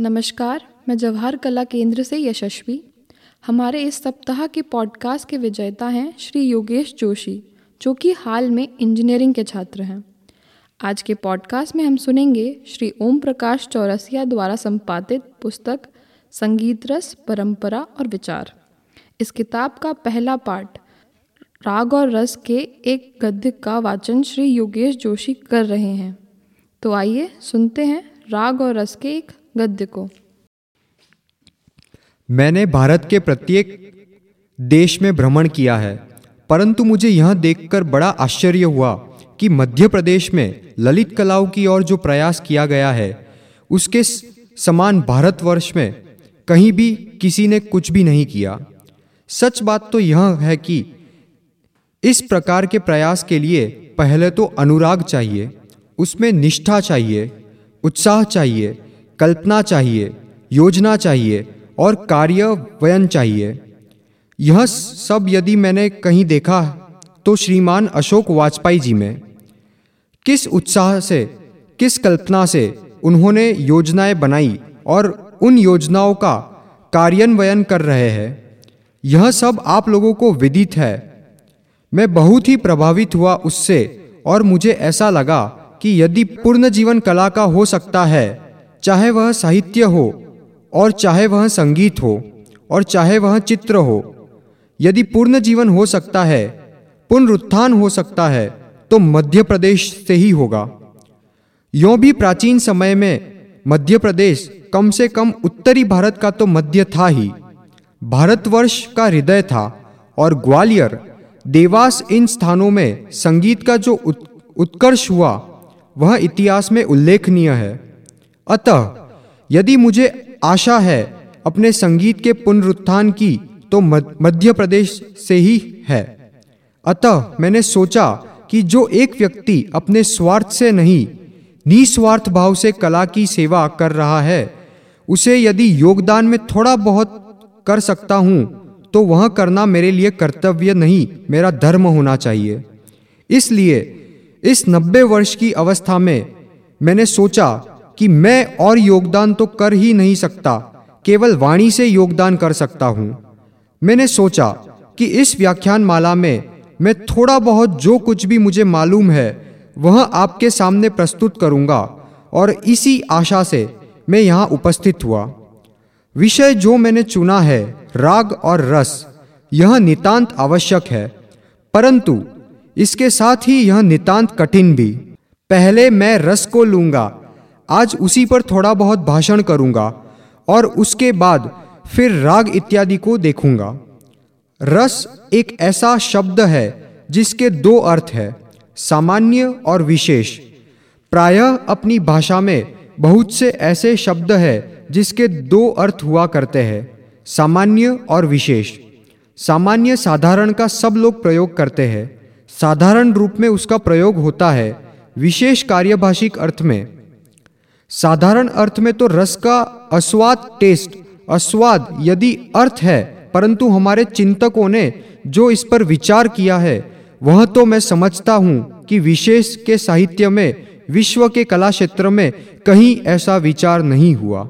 नमस्कार, मैं जवाहर कला केंद्र से यशस्वी। हमारे इस सप्ताह के पॉडकास्ट के विजेता हैं श्री योगेश जोशी, जो कि हाल में इंजीनियरिंग के छात्र हैं। आज के पॉडकास्ट में हम सुनेंगे श्री ओम प्रकाश चौरसिया द्वारा संपादित पुस्तक, संगीत रस, परंपरा और विचार। इस किताब का पहला पाठ, राग और रस के एक गद्य का वाचन श्री योगेश जोशी कर रहे हैं। तो आइए सुनते हैं राग और रस के एक गद्य को। मैंने भारत के प्रत्येक देश में भ्रमण किया है, परंतु मुझे यह देखकर बड़ा आश्चर्य हुआ कि मध्य प्रदेश में ललित कलाओं की ओर जो प्रयास किया गया है, उसके समान भारतवर्ष में कहीं भी किसी ने कुछ भी नहीं किया। सच बात तो यह है कि इस प्रकार के प्रयास के लिए पहले तो अनुराग चाहिए, उसमें निष्ठा चाहिए, उत्साह चाहिए कल्पना चाहिए, योजना चाहिए और कार्यवयन चाहिए। यह सब यदि मैंने कहीं देखा तो श्रीमान अशोक वाजपेयी जी में। किस उत्साह से, किस कल्पना से उन्होंने योजनाएँ बनाई और उन योजनाओं का कार्यान्वयन कर रहे हैं? यह सब आप लोगों को विदित है। मैं बहुत ही प्रभावित हुआ उससे और मुझे ऐसा लगा कि यदि पूर्ण जीवन कला का हो सकता है चाहे वह साहित्य हो, और चाहे वह संगीत हो, और चाहे वह चित्र हो। यदि पूर्ण जीवन हो सकता है पुनरुत्थान हो सकता है तो मध्य प्रदेश से ही होगा। यों भी प्राचीन समय में मध्य प्रदेश कम से कम उत्तरी भारत का तो मध्य था ही। भारतवर्ष का हृदय था, और ग्वालियर, देवास इन स्थानों में संगीत का जो उत्कर्ष हुआ, वह इतिहास में उल्लेखनीय है। अतः, यदि मुझे आशा है अपने संगीत के पुनरुत्थान की तो मध्य प्रदेश से ही है। अतः, मैंने सोचा कि जो एक व्यक्ति अपने स्वार्थ से नहीं, निस्वार्थ भाव से कला की सेवा कर रहा है, उसे यदि योगदान में थोड़ा बहुत कर सकता हूँ तो वह करना मेरे लिए कर्तव्य नहीं, मेरा धर्म होना चाहिए। इसलिए, इस नब्बे वर्ष की अवस्था में, मैंने सोचा कि मैं और योगदान तो कर ही नहीं सकता, केवल वाणी से योगदान कर सकता हूँ। मैंने सोचा कि इस व्याख्यान माला में मैं थोड़ा बहुत जो कुछ भी मुझे मालूम है, वह आपके सामने प्रस्तुत करूँगा और इसी आशा से मैं यहाँ उपस्थित हुआ। विषय जो मैंने चुना है, राग और रस, यह नितांत आवश्यक है, परंतु इसके साथ ही यह नितांत कठिन भी। पहले मैं रस को लूँगा आज उसी पर थोड़ा बहुत भाषण करूँगा और उसके बाद फिर राग इत्यादि को देखूँगा। रस एक ऐसा शब्द है जिसके दो अर्थ है, सामान्य और विशेष। प्रायः अपनी भाषा में बहुत से ऐसे शब्द है जिसके दो अर्थ हुआ करते हैं, सामान्य और विशेष। सामान्य साधारण का सब लोग प्रयोग करते हैं। साधारण रूप में उसका प्रयोग होता है विशेष कार्यभाषिक अर्थ में। साधारण अर्थ में तो रस का अस्वाद टेस्ट अस्वाद यदि अर्थ है, परंतु हमारे चिंतकों ने जो इस पर विचार किया है, वह तो मैं समझता हूँ कि विशेष के साहित्य में, विश्व के कला क्षेत्र में कहीं ऐसा विचार नहीं हुआ।